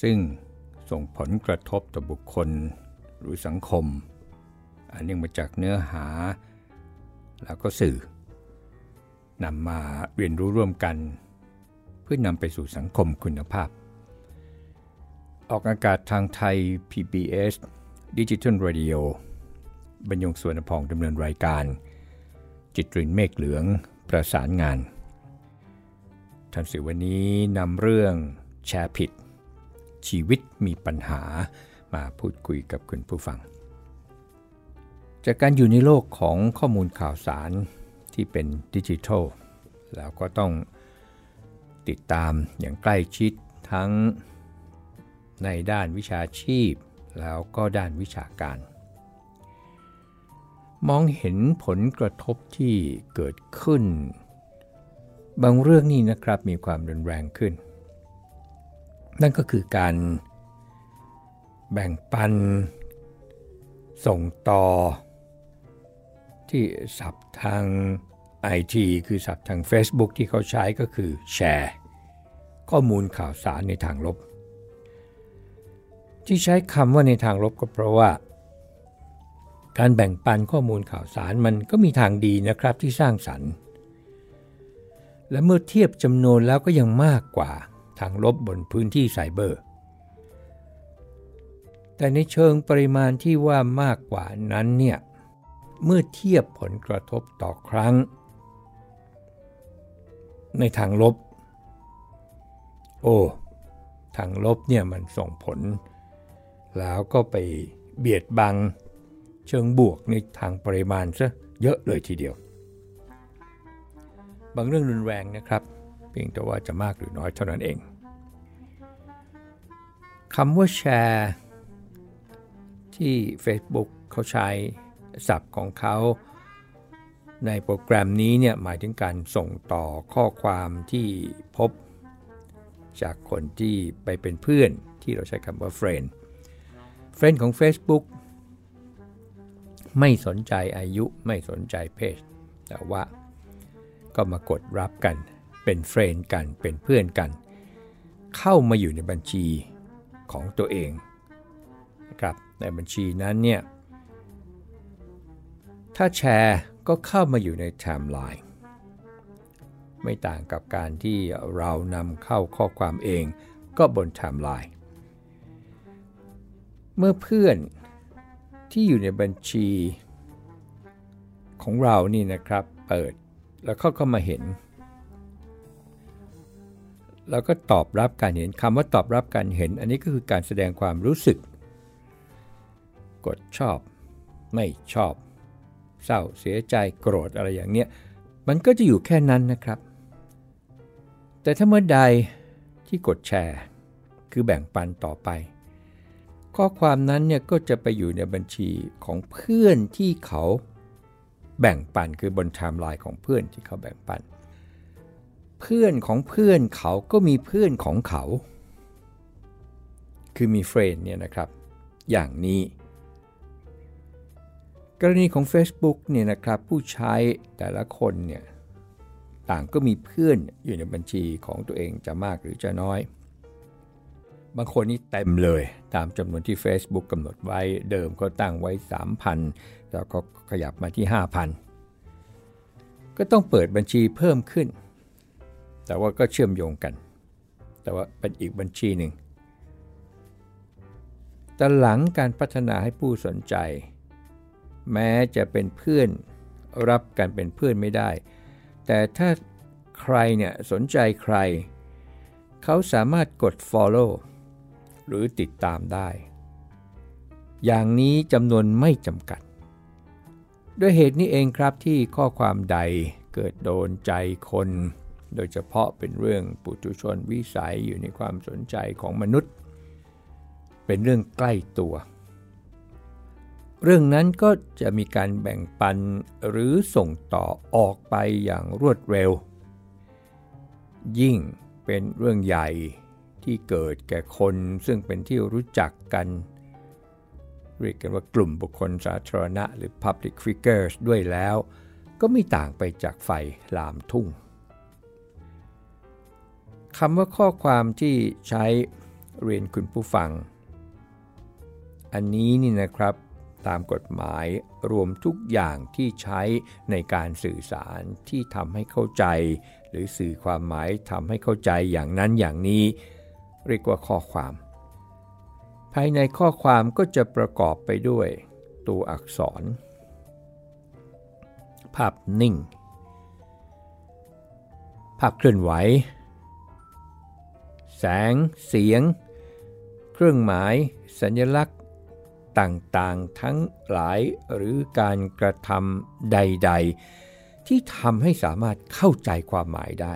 ซึ่งส่งผลกระทบต่อบุคคลหรือสังคม อันเนื่องมาจากเนื้อหา แล้วก็สื่อนำมาเรียนรู้ร่วมกัน เพื่อนำไปสู่สังคมคุณภาพ ออกอากาศทางไทย PBS Digital Radio บรรยงสวนพองดำเนินรายการ จิตรินเมฆเหลืองประสานงานทันสื่อวันนี้นำเรื่องแชร์ผิด ชีวิตมีปัญหามาพูดคุยกับคุณผู้ฟัง จากการอยู่ในโลกของข้อมูลข่าวสารที่เป็นดิจิทัลแล้วก็ต้องติดตามอย่างใกล้ชิดทั้งในด้านวิชาชีพ แล้วก็ด้านวิชาการ มองเห็นผลกระทบที่เกิดขึ้น บางเรื่องนี่นะครับมีความรุนแรงขึ้น นั่นก็คือการแบ่งปัน ส่งต่อ ที่สับทาง IT คือสับทาง Facebook ที่เขาใช้ก็คือแชร์ข้อมูลข่าวสารในทางลบ ที่ใช้คำว่าในทางลบก็เพราะว่า การแบ่งปันข้อมูลข่าวสารมันก็มีทางดีนะครับที่สร้างสรรค์ และเมื่อเทียบจำนวนแล้วก็ยังมากกว่า ทางลบบนพื้นที่ไซเบอร์ แต่ในเชิงปริมาณที่ว่ามากกว่านั้นเนี่ยเมื่อเทียบผลกระทบต่อครั้ง ในทางลบ โอ้ ทางลบเนี่ยมันส่งผล แล้วก็ไปเบียดบังเชิงบวกในทางปริมาณซะเยอะเลยทีเดียว บางเรื่องรุนแรงนะครับ เพียงแต่ว่าจะมากหรือน้อยเท่านั้นเอง คำว่าแชร์ที่ Facebook เขาใช้ศัพท์ของเขา ในโปรแกรมนี้เนี่ยหมายถึงการส่งต่อข้อความที่พบ จากคนที่ไปเป็นเพื่อนที่เราใช้คำว่า friend friend ของ Facebook ไม่สนใจอายุไม่สนใจเพศ แต่ว่าก็มากดรับกันเป็นเฟรนด์กันเป็นเพื่อนกัน เข้ามาอยู่ในบัญชี ของตัวเองนะครับในบัญชีนั้นเนี่ยถ้าแชร์ก็เข้ามาอยู่ในไทม์ไลน์ไม่ต่างกับการที่เรานำเข้าข้อความเองก็บนไทม์ไลน์เมื่อเพื่อนที่อยู่ในบัญชีของเรานี่นะครับเปิดแล้วเขาก็มาเห็น แล้วก็ตอบรับการเห็นคำว่าตอบรับการเห็น อันนี้ก็คือการแสดงความรู้สึก กดชอบ ไม่ชอบ เศร้าเสียใจโกรธอะไรอย่างเนี้ยมันก็จะอยู่แค่นั้นนะครับ แต่ถ้าเมื่อใดที่กดแชร์ คือแบ่งปันต่อไป ข้อความนั้นเนี่ยก็จะไปอยู่ในบัญชีของเพื่อนที่เขาแบ่งปันคือบนไทม์ไลน์ของเพื่อนที่เขาแบ่งปันเเพื่อนของเพื่อนเขาก็มีเพื่อนของเขา คือมีเฟรนเนี่ยนะครับ อย่างนี้ กรณีของ Facebook เนี่ยนะครับผู้ใช้แต่ละคนเนี่ยต่างก็มีเพื่อนอยู่ในบัญชีของตัวเองจะมากหรือจะน้อย บางคนนี่เต็มเลยตามจำนวนที่ Facebook กำหนดไว้เดิมก็ตั้งไว้ 3,000 แล้วก็ขยับมาที่ 5,000 ก็ต้องเปิดบัญชีเพิ่มขึ้น แต่ว่าก็เชื่อมโยงกัน แต่ว่าเป็นอีกบัญชีหนึ่ง แต่หลังการพัฒนาให้ผู้สนใจ แม้จะเป็นเพื่อนรับกันเป็นเพื่อนไม่ได้ แต่ถ้าใครเนี่ยสนใจใคร เขาสามารถกด follow หรือติดตามได้ อย่างนี้จำนวนไม่จำกัด ด้วยเหตุนี้เองครับที่ข้อความใดเกิดโดนใจคน โดยเฉพาะเป็นเรื่องปุถุชนวิสัยอยู่ในความสนใจของมนุษย์ เป็นเรื่องใกล้ตัว เรื่องนั้นก็จะมีการแบ่งปันหรือส่งต่อออกไปอย่างรวดเร็ว ยิ่งเป็นเรื่องใหญ่ที่เกิดแก่คนซึ่งเป็นที่รู้จักกันเรียกกันว่ากลุ่มบุคคลสาธารณะหรือ Public Figures ด้วยแล้ว ก็ไม่ต่างไปจากไฟลามทุ่ง คำว่าข้อความที่ใช้เรียนคุณผู้ฟัง อันนี้นี่นะครับตามกฎหมายรวมทุกอย่างที่ใช้ในการสื่อสารที่ทำให้เข้าใจ หรือสื่อความหมายทำให้เข้าใจอย่างนั้นอย่างนี้ เรียกว่าข้อความ ภายในข้อความก็จะประกอบไปด้วย ตัวอักษร ภาพนิ่ง ภาพเคลื่อนไหว แสง เสียง เครื่องหมาย สัญลักษณ์ต่างๆ ทั้งหลายหรือการกระทำใด ๆ ที่ทำให้สามารถเข้าใจความหมายได้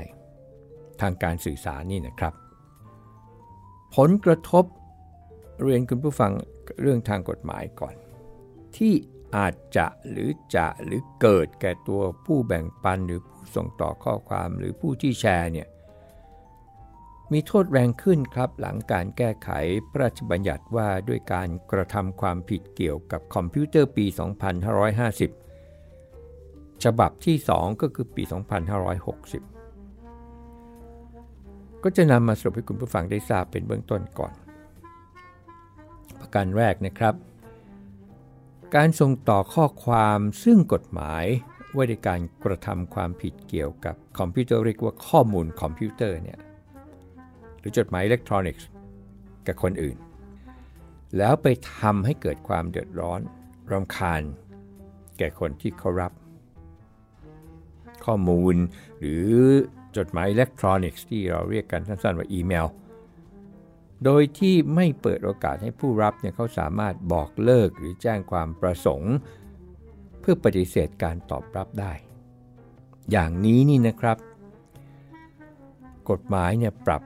ทางการสื่อสารนี่นะครับ ผลกระทบเรียนคุณผู้ฟังเรื่องทางกฎหมายก่อน ที่อาจจะหรือจะหรือเกิดแก่ตัวผู้แบ่งปันหรือผู้ส่งต่อข้อความหรือผู้ที่แชร์เนี่ย มีโทษแรงขึ้นครับหลังการแก้ไขพระราชบัญญัติว่าด้วยการกระทำความผิดเกี่ยวกับคอมพิวเตอร์ปี 2550 ฉบับที่ 2 ก็คือปี 2560 ก็จะนำมาสรุปให้คุณผู้ฟังได้ทราบเป็นเบื้องต้นก่อน ประการแรกนะครับ การส่งต่อข้อความซึ่งกฎหมายว่าด้วยการกระทำความผิดเกี่ยวกับคอมพิวเตอร์เรียกว่าข้อมูลคอมพิวเตอร์เนี่ย หรือจดหมายอิเล็กทรอนิกส์กับคนอื่น แล้วไปทำให้เกิดความเดือดร้อนรำคาญ แก่คนที่เขารับ ข้อมูลหรือจดหมายอิเล็กทรอนิกส์ที่เราเรียกกันสั้นๆว่าอีเมล โดยที่ไม่เปิดโอกาสให้ผู้รับเนี่ยเขาสามารถบอกเลิกหรือแจ้งความประสงค์ เพื่อปฏิเสธการตอบรับได้ อย่างนี้นี่นะครับ กฎหมายเนี่ยปรับ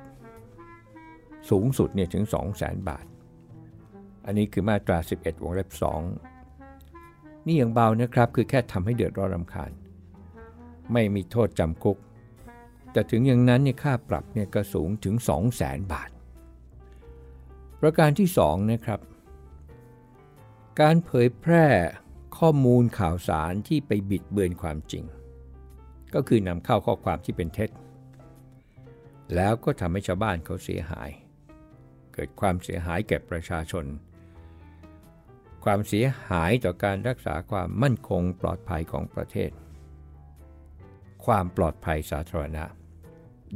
สูงสุดเนี่ยถึง 2 0 0 0 0 0บาท อันนี้คือมาตรา 11 วงเล็บ 2 นี่อยังเบานะครับคือแค่ทำให้เดือดร้อนรำคาญ ไม่มีโทษจำคุก แต่ถึงอย่างนั้นเนี่ยค่าปรับเนี่ยก็สูงถึง 2 0 0 0 0 0บาท ประการที่ 2 นะครับ การเผยแพร่ข้อมูลข่าวสารที่ไปบิดเบือนความจริง ก็คือนำเข้าข้อความที่เป็นเท็จ แล้วก็ทำให้ชาวบ้านเขาเสียหาย เกิดความเสียหายแก่ประชาชน ความเสียหายต่อการรักษาความมั่นคงปลอดภัยของประเทศ ความปลอดภัยสาธารณะ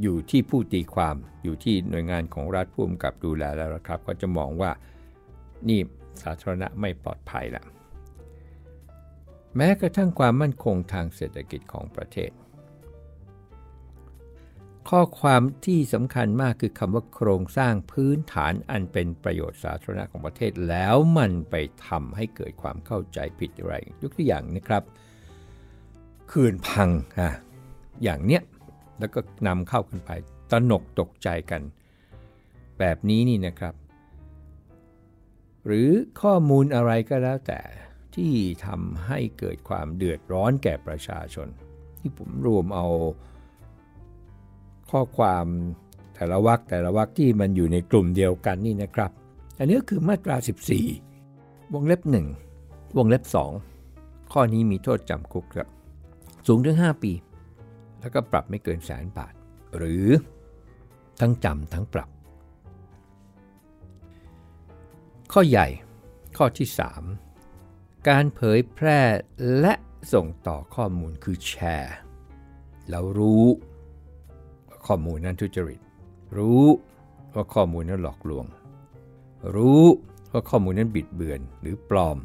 อยู่ที่ผู้ตีความอยู่ที่หน่วยงานของรัฐผู้กำกับดูแลแล้วครับ ก็จะมองว่านี่สาธารณะไม่ปลอดภัยละแม้กระทั่งความมั่นคงทางเศรษฐกิจของประเทศ ข้อความที่สำคัญมากคือคำว่าโครงสร้างพื้นฐานอันเป็นประโยชน์สาธารณะของประเทศแล้วมันไปทำให้เกิดความเข้าใจผิดอะไรยกตัวอย่างนะครับเขื่อนพังอะอย่างเนี้ยแล้วก็นำเข้ากันไปตนกตกใจกัน แบบนี้นี่นะครับ หรือข้อมูลอะไรก็แล้วแต่ที่ทำให้เกิดความเดือดร้อนแก่ประชาชน ที่ผมรวมเอา ข้อความแต่ละวรรคแต่ละวรรคที่มันอยู่ในกลุ่มเดียวกันนี่นะครับ อันนี้คือมาตรา 14 วงเล็บ 1 วงเล็บ 2 ข้อนี้มีโทษจำคุกครับ สูงถึง 5 ปี แล้วก็ปรับไม่เกินแสนบาท หรือทั้งจำทั้งปรับ ข้อใหญ่ข้อที่ 3 การเผยแพร่และส่งต่อข้อมูลคือแชร์ แล้วรู้ ข้อมูลนั้นทุจริต รู้ว่าข้อมูลนั้นหลอกลวง รู้ว่าข้อมูลนั้นบิดเบือนหรือปลอม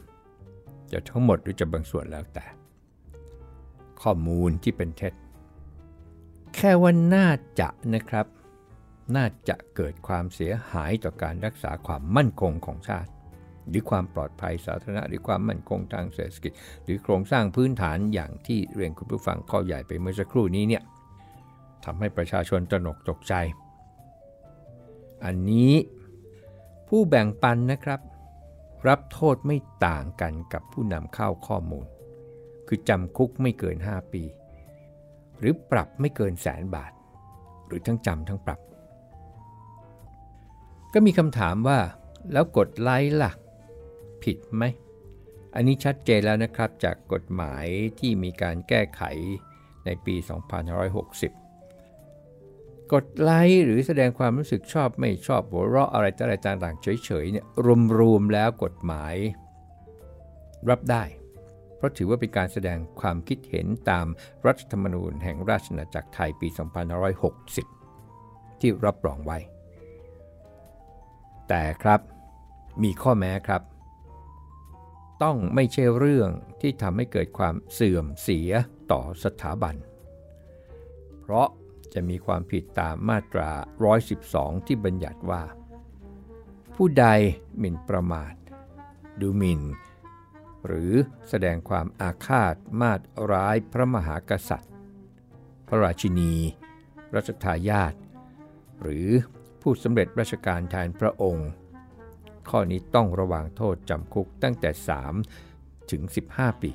จะทั้งหมดหรือจะบางส่วนแล้วแต่ ข้อมูลที่เป็นเท็จ แค่ว่าน่าจะนะครับ น่าจะเกิดความเสียหายต่อการรักษาความมั่นคงของชาติ หรือความปลอดภัยสาธารณะหรือความมั่นคงทางเศรษฐกิจ หรือโครงสร้างพื้นฐานอย่างที่เรียนคุณผู้ฟังข้อใหญ่ไปเมื่อสักครู่นี้เนี่ย ทำให้ประชาชนตระหนกตกใจ อันนี้ผู้แบ่งปันนะครับ รับโทษไม่ต่างกันกับผู้นำเข้าข้อมูล คือจำคุกไม่เกิน 5 ปี หรือปรับไม่เกินแสนบาท หรือทั้งจำทั้งปรับ ก็มีคำถามว่าแล้วกดไลค์ล่ะ ผิดไหม อันนี้ชัดเจนแล้วนะครับจากกฎหมายที่มีการแก้ไขในปี 2560 กดไลค์หรือแสดงความรู้สึกชอบไม่ชอบหัวเราะอะไรต่างๆเฉยๆเนี่ยรวมๆแล้วกฎหมาย รับได้ เพราะถือว่าเป็นการแสดงความคิดเห็นตามรัฐธรรมนูญแห่งราชอาณาจักรไทยปี 2560 ที่รับรองไว้ แต่ครับมีข้อแม้ครับ ต้องไม่ใช่เรื่องที่ทำให้เกิดความเสื่อมเสียต่อสถาบัน เพราะ จะมีความผิดตามมาตรา 112 ที่บัญญัติว่า ผู้ใดหมิ่นประมาท ดูหมิ่น หรือแสดงความอาฆาตมาตร้ายพระมหากษัตริย์ พระราชินี รัชทายาทหรือผู้สำเร็จราชการแทนพระองค์ ข้อนี้ต้องระวังโทษจำคุกตั้งแต่ 3 ถึง 15 ปี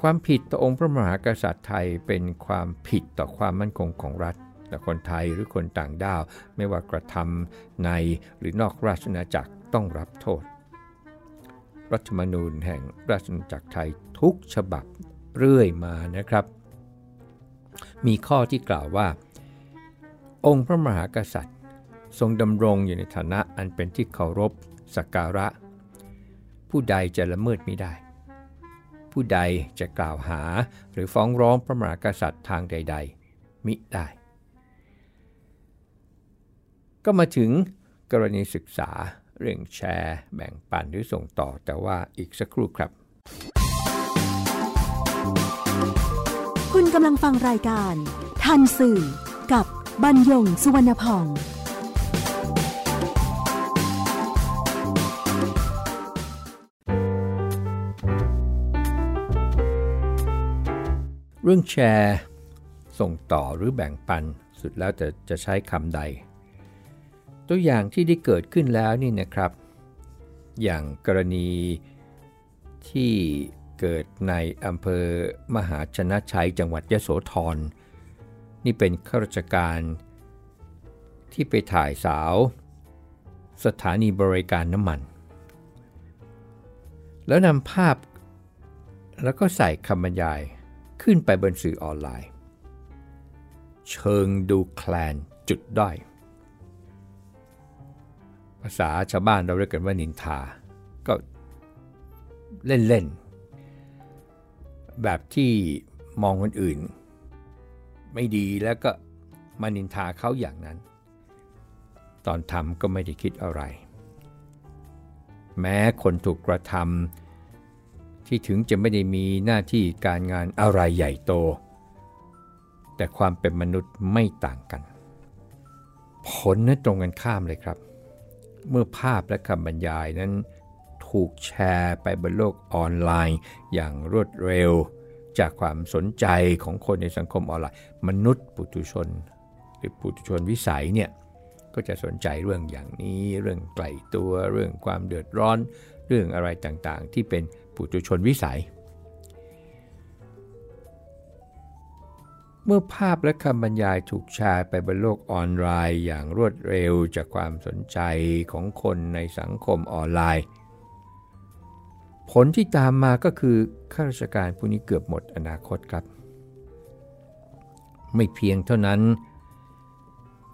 ความผิดต่อองค์พระมหากษัตริย์ไทยเป็นความผิดต่อความมั่นคงของรัฐแต่คนไทยหรือคนต่างด้าว ไม่ว่ากระทำในหรือนอกราชอาณาจักรต้องรับโทษ รัฐธรรมนูญแห่งราชอาณาจักรไทยทุกฉบับเรื่อยมานะครับ มีข้อที่กล่าวว่า องค์พระมหากษัตริย์ ทรงดำรงอยู่ในฐานะอันเป็นที่เคารพสักการะ ผู้ใดจะละเมิดไม่ได้ ผู้ใดจะกล่าวหาหรือฟ้องร้องพระมหากษัตริย์ทางใด ๆ มิได้ ก็มาถึงกรณีศึกษาเรื่องแชร์ แบ่งปันหรือส่งต่อแต่ว่าอีกสักครู่ครับ คุณกำลังฟังรายการ ทันสื่อกับบรรยงสุวรรณพอง เรื่องแชร์ ส่งต่อหรือแบ่งปันสุดแล้วแต่จะใช้คำใด ตัวอย่างที่ได้เกิดขึ้นแล้วนี่นะครับ อย่างกรณีที่เกิดในอำเภอมหาชนะชัยจังหวัดยะโสธร นี่เป็นข้าราชการ ที่ไปถ่ายสาว สถานีบริการน้ำมัน แล้วนำภาพแล้วก็ใส่คำบรรยาย ขึ้นไปบนสื่อออนไลน์ เชิงดูแคลนจุดด้อย ภาษาชาวบ้านเราเรียกกันว่านินทา ก็เล่นๆ แบบที่มองคนอื่น ไม่ดีแล้วก็มานินทาเขาอย่างนั้น ตอนทำก็ไม่ได้คิดอะไร แม้คนถูกกระทำ ที่ถึงจะไม่ได้มีหน้าที่การงานอะไรใหญ่โต แต่ความเป็นมนุษย์ไม่ต่างกัน ผลนั้นตรงกันข้ามเลยครับ เมื่อภาพและคำบรรยายนั้นถูกแชร์ไปบนโลกออนไลน์ อย่างรวดเร็ว จากความสนใจของคนในสังคมออนไลน์ มนุษย์ปุถุชน หรือปุถุชนวิสัยเนี่ยก็จะสนใจเรื่องอย่างนี้ เรื่องไกลตัว เรื่องความเดือดร้อน เรื่องอะไรต่างๆ ที่เป็น ปุถุชนวิสัย เมื่อภาพและคำบรรยายถูกแชร์ไปบนโลกออนไลน์อย่างรวดเร็วจากความสนใจของคนในสังคมออนไลน์ ผลที่ตามมาก็คือข้าราชการผู้นี้เกือบหมดอนาคตครับ ไม่เพียงเท่านั้น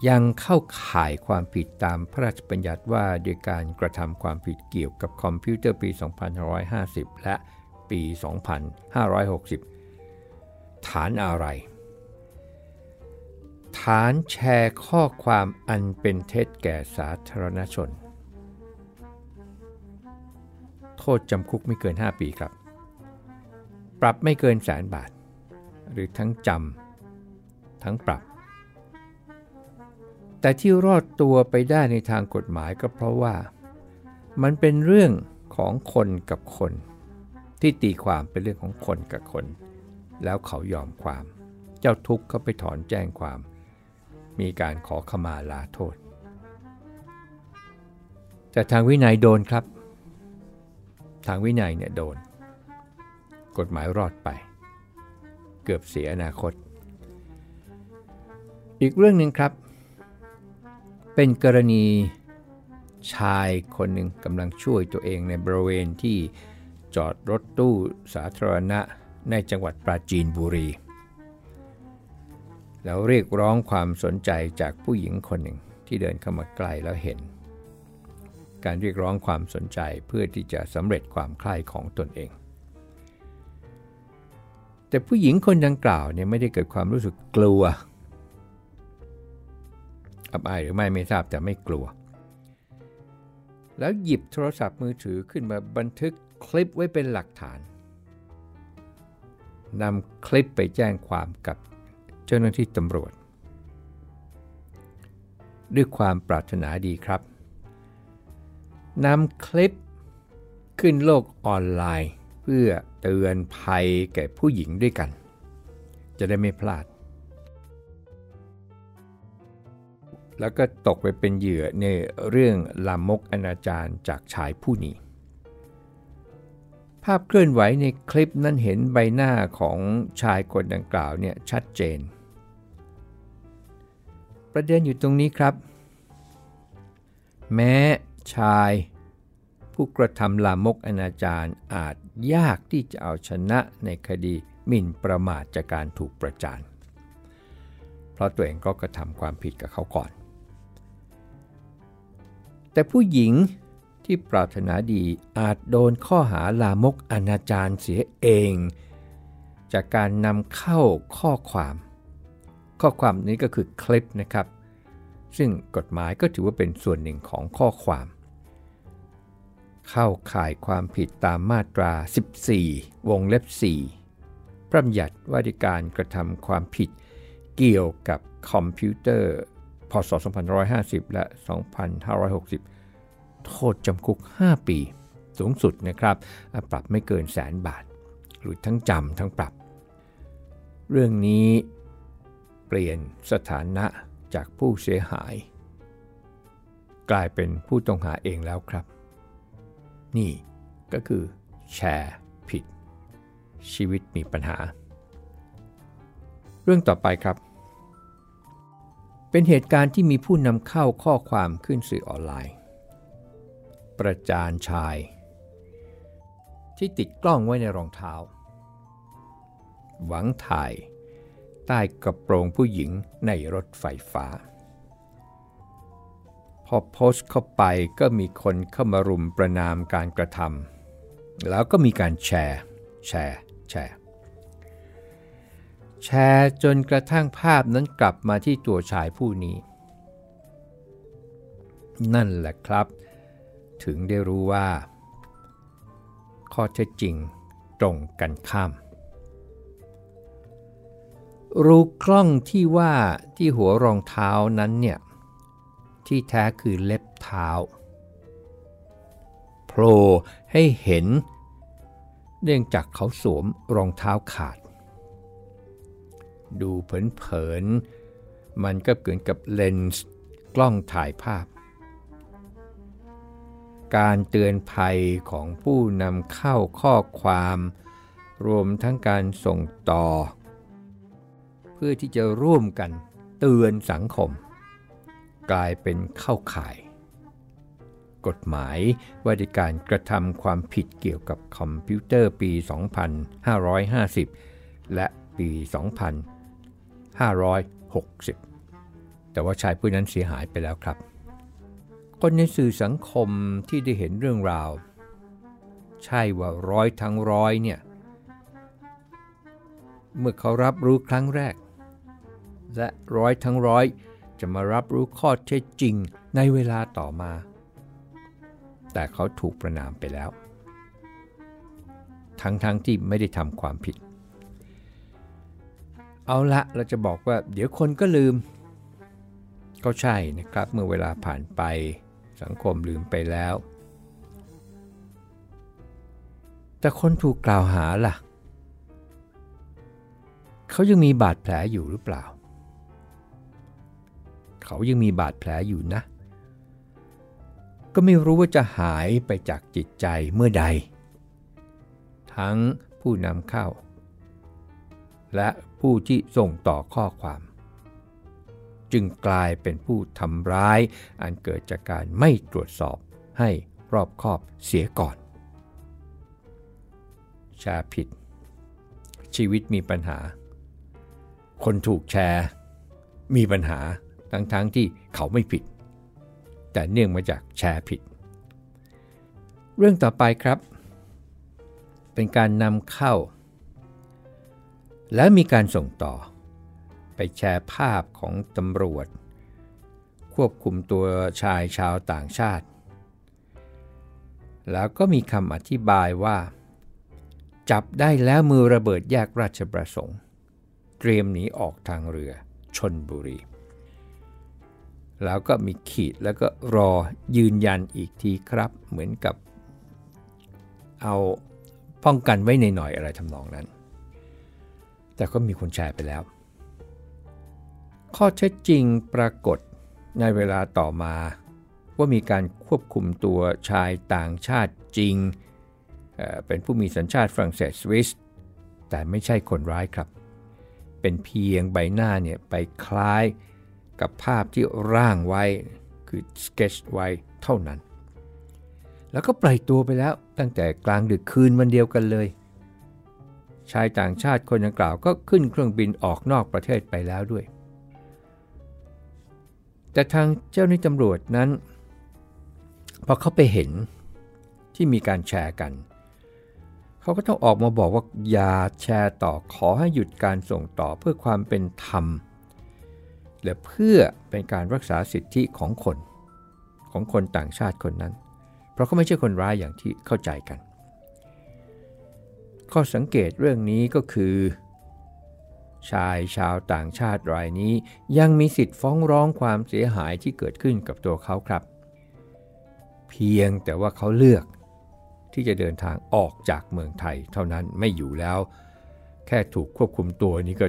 ยังเข้าข่ายความผิดตามพระราชบัญญัติว่าโดยการกระทำความผิดเกี่ยวกับคอมพิวเตอร์ปี 2550 และปี 2560 ฐานอะไร ฐานแชร์ข้อความอันเป็นเท็จแก่สาธารณชน โทษจำคุกไม่เกิน 5 ปีครับ ปรับไม่เกินแสนบาท หรือทั้งจำทั้งปรับ แต่ที่รอดตัวไปได้ในทางกฎหมายก็เพราะว่า มันเป็นเรื่องของคนกับคน ที่ตีความเป็นเรื่องของคนกับคน แล้วเขายอมความ เจ้าทุกข์เขาไปถอนแจ้งความ มีการขอขมาลาโทษ แต่ทางวินัยโดนครับ ทางวินัยเนี่ยโดน กฎหมายรอดไป เกือบเสียอนาคต อีกเรื่องหนึ่งครับ เป็นกรณีชายคนหนึ่งกำลังช่วยตัวเองในบริเวณที่จอดรถตู้สาธารณะในจังหวัดปราจีนบุรี แล้วเรียกร้องความสนใจจากผู้หญิงคนหนึ่งที่เดินเข้ามาใกล้แล้วเห็น การเรียกร้องความสนใจเพื่อที่จะสำเร็จความใคร่ของตนเอง แต่ผู้หญิงคนดังกล่าวเนี่ยไม่ได้เกิดความรู้สึกกลัว อับอายหรือไม่ไม่ทราบแต่ไม่กลัว แล้วหยิบโทรศัพท์มือถือขึ้นมาบันทึกคลิปไว้เป็นหลักฐานนำคลิปไปแจ้งความกับเจ้าหน้าที่ตำรวจ ด้วยความปรารถนาดีครับนำคลิปขึ้นโลกออนไลน์ เพื่อเตือนภัยแก่ผู้หญิงด้วยกัน จะได้ไม่พลาด แล้วก็ตกไปเป็นเหยื่อในเรื่องลามกอนาจารจากชายผู้นี้ ภาพเคลื่อนไหวในคลิปนั้นเห็นใบหน้าของชายคนดังกล่าวเนี่ยชัดเจน ประเด็นอยู่ตรงนี้ครับ แม้ชายผู้กระทำลามกอนาจารอาจยากที่จะเอาชนะในคดีหมิ่นประมาทจากการถูกประจานเพราะตัวเองก็กระทำความผิดกับเขาก่อน แต่ผู้หญิงที่ปรารถนาดีอาจโดนข้อหาลามกอนาจารเสียเอง จากการนำเข้าข้อความ ข้อความนี้ก็คือคลิปนะครับ ซึ่งกฎหมายก็ถือว่าเป็นส่วนหนึ่งของข้อความ เข้าข่ายความผิดตามมาตรา 14 วงเล็บ 4 พระบัญญัติว่าด้วยการกระทำความผิดเกี่ยวกับคอมพิวเตอร์ พศ 2550 และ 2560 โทษจำคุก 5 ปี สูงสุดนะครับปรับไม่เกินแสนบาท หรือทั้งจำทั้งปรับ เรื่องนี้เปลี่ยนสถานะจากผู้เสียหาย กลายเป็นผู้ต้องหาเองแล้วครับ นี่ก็คือแชร์ผิด ชีวิตมีปัญหา เรื่องต่อไปครับ เป็นเหตุการณ์ที่มีผู้นำเข้าข้อความขึ้นสื่อออนไลน์ ประจานชาย ที่ติดกล้องไว้ในรองเท้า หวังถ่าย ใต้กระโปรงผู้หญิงในรถไฟฟ้า พอโพสต์เข้าไปก็มีคนเข้ามารุมประนามการกระทำแล้วก็มีการแชร์ แชร์ แชร์ แชร์จนกระทั่งภาพนั้นกลับมาที่ตัวชายผู้นี้ นั่นแหละครับ ถึงได้รู้ว่า ข้อเท็จจริงตรงกันข้าม รูกล้องที่ว่าที่หัวรองเท้านั้นเนี่ยที่แท้คือเล็บเท้าโผล่ให้เห็น เนื่องจากเขาสวมรองเท้าขาด ดูเผินๆ มันก็เกินกับเลนส์กล้องถ่ายภาพ การเตือนภัยของผู้นำเข้าข้อความ รวมทั้งการส่งต่อ เพื่อที่จะร่วมกันเตือนสังคม กลายเป็นเข้าข่าย กฎหมายว่าด้วยการกระทำความผิดเกี่ยวกับคอมพิวเตอร์ปี 2550 และปี 2560 แต่ว่าชายผู้นั้นเสียหายไปแล้วครับ คนในสื่อสังคมที่ได้เห็นเรื่องราว ใช่ว่าร้อยทั้งร้อยเนี่ย เมื่อเขารับรู้ครั้งแรก และร้อยทั้งร้อยจะมารับรู้ข้อเท็จจริงในเวลาต่อมา แต่เขาถูกประนามไปแล้ว ทั้งๆทที่ไม่ได้ทำความผิด เอาละเราจะบอกว่าเดี๋ยวคนก็ลืม ก็ใช่นะครับ เมื่อเวลาผ่านไปสังคมลืมไปแล้ว แต่คนถูกกล่าวหาล่ะ เขายังมีบาดแผลอยู่หรือเปล่า เขายังมีบาดแผลอยู่นะ ก็ไม่รู้ว่าจะหายไปจากจิตใจเมื่อใด ทั้งผู้นำเข้า และ ผู้ที่ส่งต่อข้อความ จึงกลายเป็นผู้ทำร้ายอันเกิดจากการไม่ตรวจสอบให้รอบคอบเสียก่อน แชร์ผิด ชีวิตมีปัญหา คนถูกแชร์ มีปัญหาทั้งๆทที่เขาไม่ผิด แต่เนื่องมาจากแชร์ผิด เรื่องต่อไปครับ เป็นการนำเข้า และมีการส่งต่อ ไปแชร์ภาพของตำรวจ ควบคุมตัวชายชาวต่างชาติ แล้วก็มีคำอธิบายว่า จับได้แล้วมือระเบิดแยกราชประสงค์ เตรียมหนีออกทางเรือชนบุรี แล้วก็มีขีดแล้วก็รอยืนยันอีกทีครับเหมือนกับเอาป้องกันไว้ในหน่อยอะไรทำนองนั้น แต่ก็มีคนแชร์ไปแล้ว ข้อเท็จจริงปรากฏในเวลาต่อมาว่ามีการควบคุมตัวชายต่างชาติจริง เป็นผู้มีสัญชาติฝรั่งเศสสวิส แต่ไม่ใช่คนร้ายครับ เป็นเพียงใบหน้าเนี่ยไปคล้ายกับภาพที่ร่างไว้คือสเกจไว้เท่านั้น แล้วก็ปล่อยตัวไปแล้วตั้งแต่กลางดึกคืนวันเดียวกันเลย ชายต่างชาติคนดังกล่าวก็ขึ้นเครื่องบินออกนอกประเทศไปแล้วด้วย แต่ทางเจ้าหน้าที่ตำรวจนั้น พอเขาไปเห็นที่มีการแชร์กัน เขาก็ต้องออกมาบอกว่าอย่าแชร์ต่อขอให้หยุดการส่งต่อเพื่อความเป็นธรรม และเพื่อเป็นการรักษาสิทธิของคนของคนต่างชาติคนนั้น เพราะเขาไม่ใช่คนร้ายอย่างที่เข้าใจกัน ข้อสังเกตเรื่องนี้ก็คือ ชายชาวต่างชาติรายนี้ยังมีสิทธิ์ฟ้องร้องความเสียหายที่เกิดขึ้นกับตัวเขาครับ เพียงแต่ว่าเขาเลือกที่จะเดินทางออกจากเมืองไทย เท่านั้นไม่อยู่แล้ว แค่ถูกควบคุมตัวนี่ก็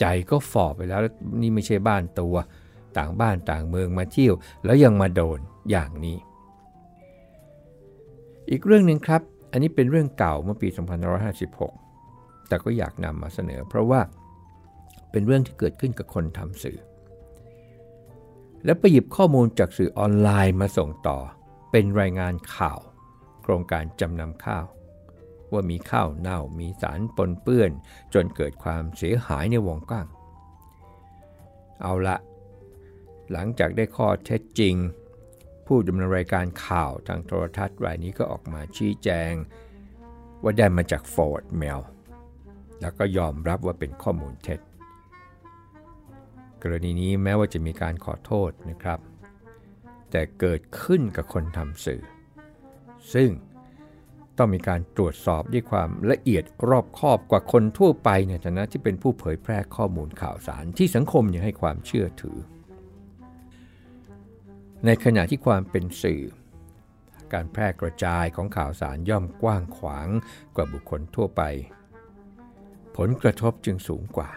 ใจก็ฝ่อไปแล้วนี่ไม่ใช่บ้านตัว ต่างบ้านต่างเมืองมาเที่ยว แล้วยังมาโดนอย่างนี้ อีกเรื่องหนึ่งครับ อันนี้เป็นเรื่องเก่าเมื่อปี 2556 แต่ก็อยากนำมาเสนอ เพราะว่าเป็นเรื่องที่เกิดขึ้นกับคนทำสื่อ แล้วไปหยิบข้อมูลจากสื่อออนไลน์มาส่งต่อ เป็นรายงานข่าว โครงการจำนำข้าว ว่ามีข้าวเน่ามีสารปนเปื้อน จนเกิดความเสียหายในวงกว้าง เอาละหลังจากได้ข้อเท็จจริง ผู้ดำเนินรายการข่าวทางโทรทัศน์รายนี้ก็ออกมาชี้แจง ว่าได้มาจาก forward mail แล้วก็ยอมรับว่าเป็นข้อมูลเท็จ กรณีนี้แม้ว่าจะมีการขอโทษนะครับ แต่เกิดขึ้นกับคนทำสื่อ ซึ่งต้องมีการตรวจสอบด้วยความละเอียดรอบคอบกว่าคนทั่วไปในฐานะที่เป็นผู้เผยแพร่ข้อมูลข่าวสารที่สังคมยังให้ความเชื่อถือ ในขณะที่ความเป็นสื่อ การแพร่กระจายของข่าวสารย่อมกว้างขวางกว่าบุคคลทั่วไป ผลกระทบจึงสูงกว่า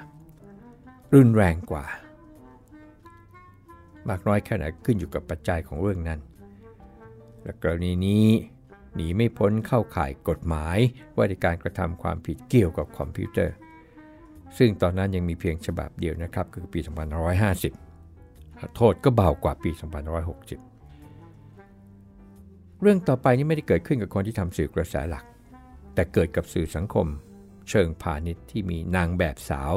รุนแรงกว่า มากน้อยแค่ไหนขึ้นอยู่กับปัจจัยของเรื่องนั้น และกรณีนี้หนีไม่พ้นเข้าข่ายกฎหมายว่าในการกระทำความผิดเกี่ยวกับคอมพิวเตอร์ ซึ่งตอนนั้นยังมีเพียงฉบับเดียวนะครับ คือปี 2550 โทษก็เบากว่าปี 2560 เรื่องต่อไปนี้ไม่ได้เกิดขึ้นกับคนที่ทำสื่อกระแสหลัก แต่เกิดกับสื่อสังคม เชิงพาณิชย์ที่มีนางแบบสาว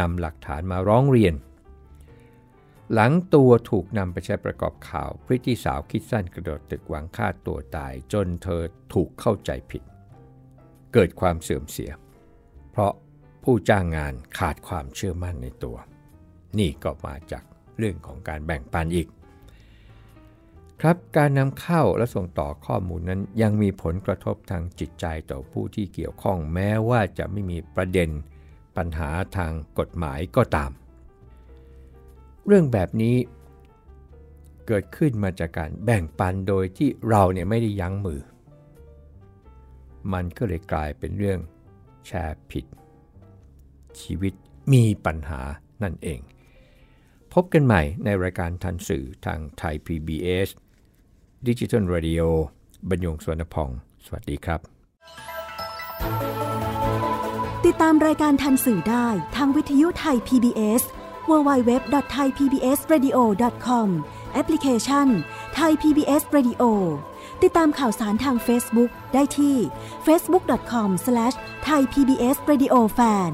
นำหลักฐานมาร้องเรียน หลังตัวถูกนำไปใช้ประกอบข่าวพริตตี้สาวคิดสั้นกระโดดตึกหวังฆ่าตัวตายจนเธอถูกเข้าใจผิด เกิดความเสื่อมเสีย เพราะผู้จ้างงานขาดความเชื่อมั่นในตัว นี่ก็มาจาก เรื่องของการแบ่งปันอีก ครับการนำเข้าและส่งต่อข้อมูลนั้นยังมีผลกระทบทางจิตใจต่อผู้ที่เกี่ยวข้องแม้ว่าจะไม่มีประเด็นปัญหาทางกฎหมายก็ตาม เรื่องแบบนี้เกิดขึ้นมาจากการแบ่งปันโดยที่เราเนี่ยไม่ได้ยั้งมือ มันก็เลยกลายเป็นเรื่องแชร์ผิด ชีวิตมีปัญหานั่นเอง พบกันใหม่ในรายการทันสื่อทางไทย PBS Digital Radio บรรยงสวนพอง สวัสดีครับ ติดตามรายการทันสื่อได้ทางวิทยุไทย PBS www.thaipbsradio.com แอปพลิเคชัน Thai PBS Radio ติดตามข่าวสารทาง Facebook ได้ที่ facebook.com/thaipbsradiofan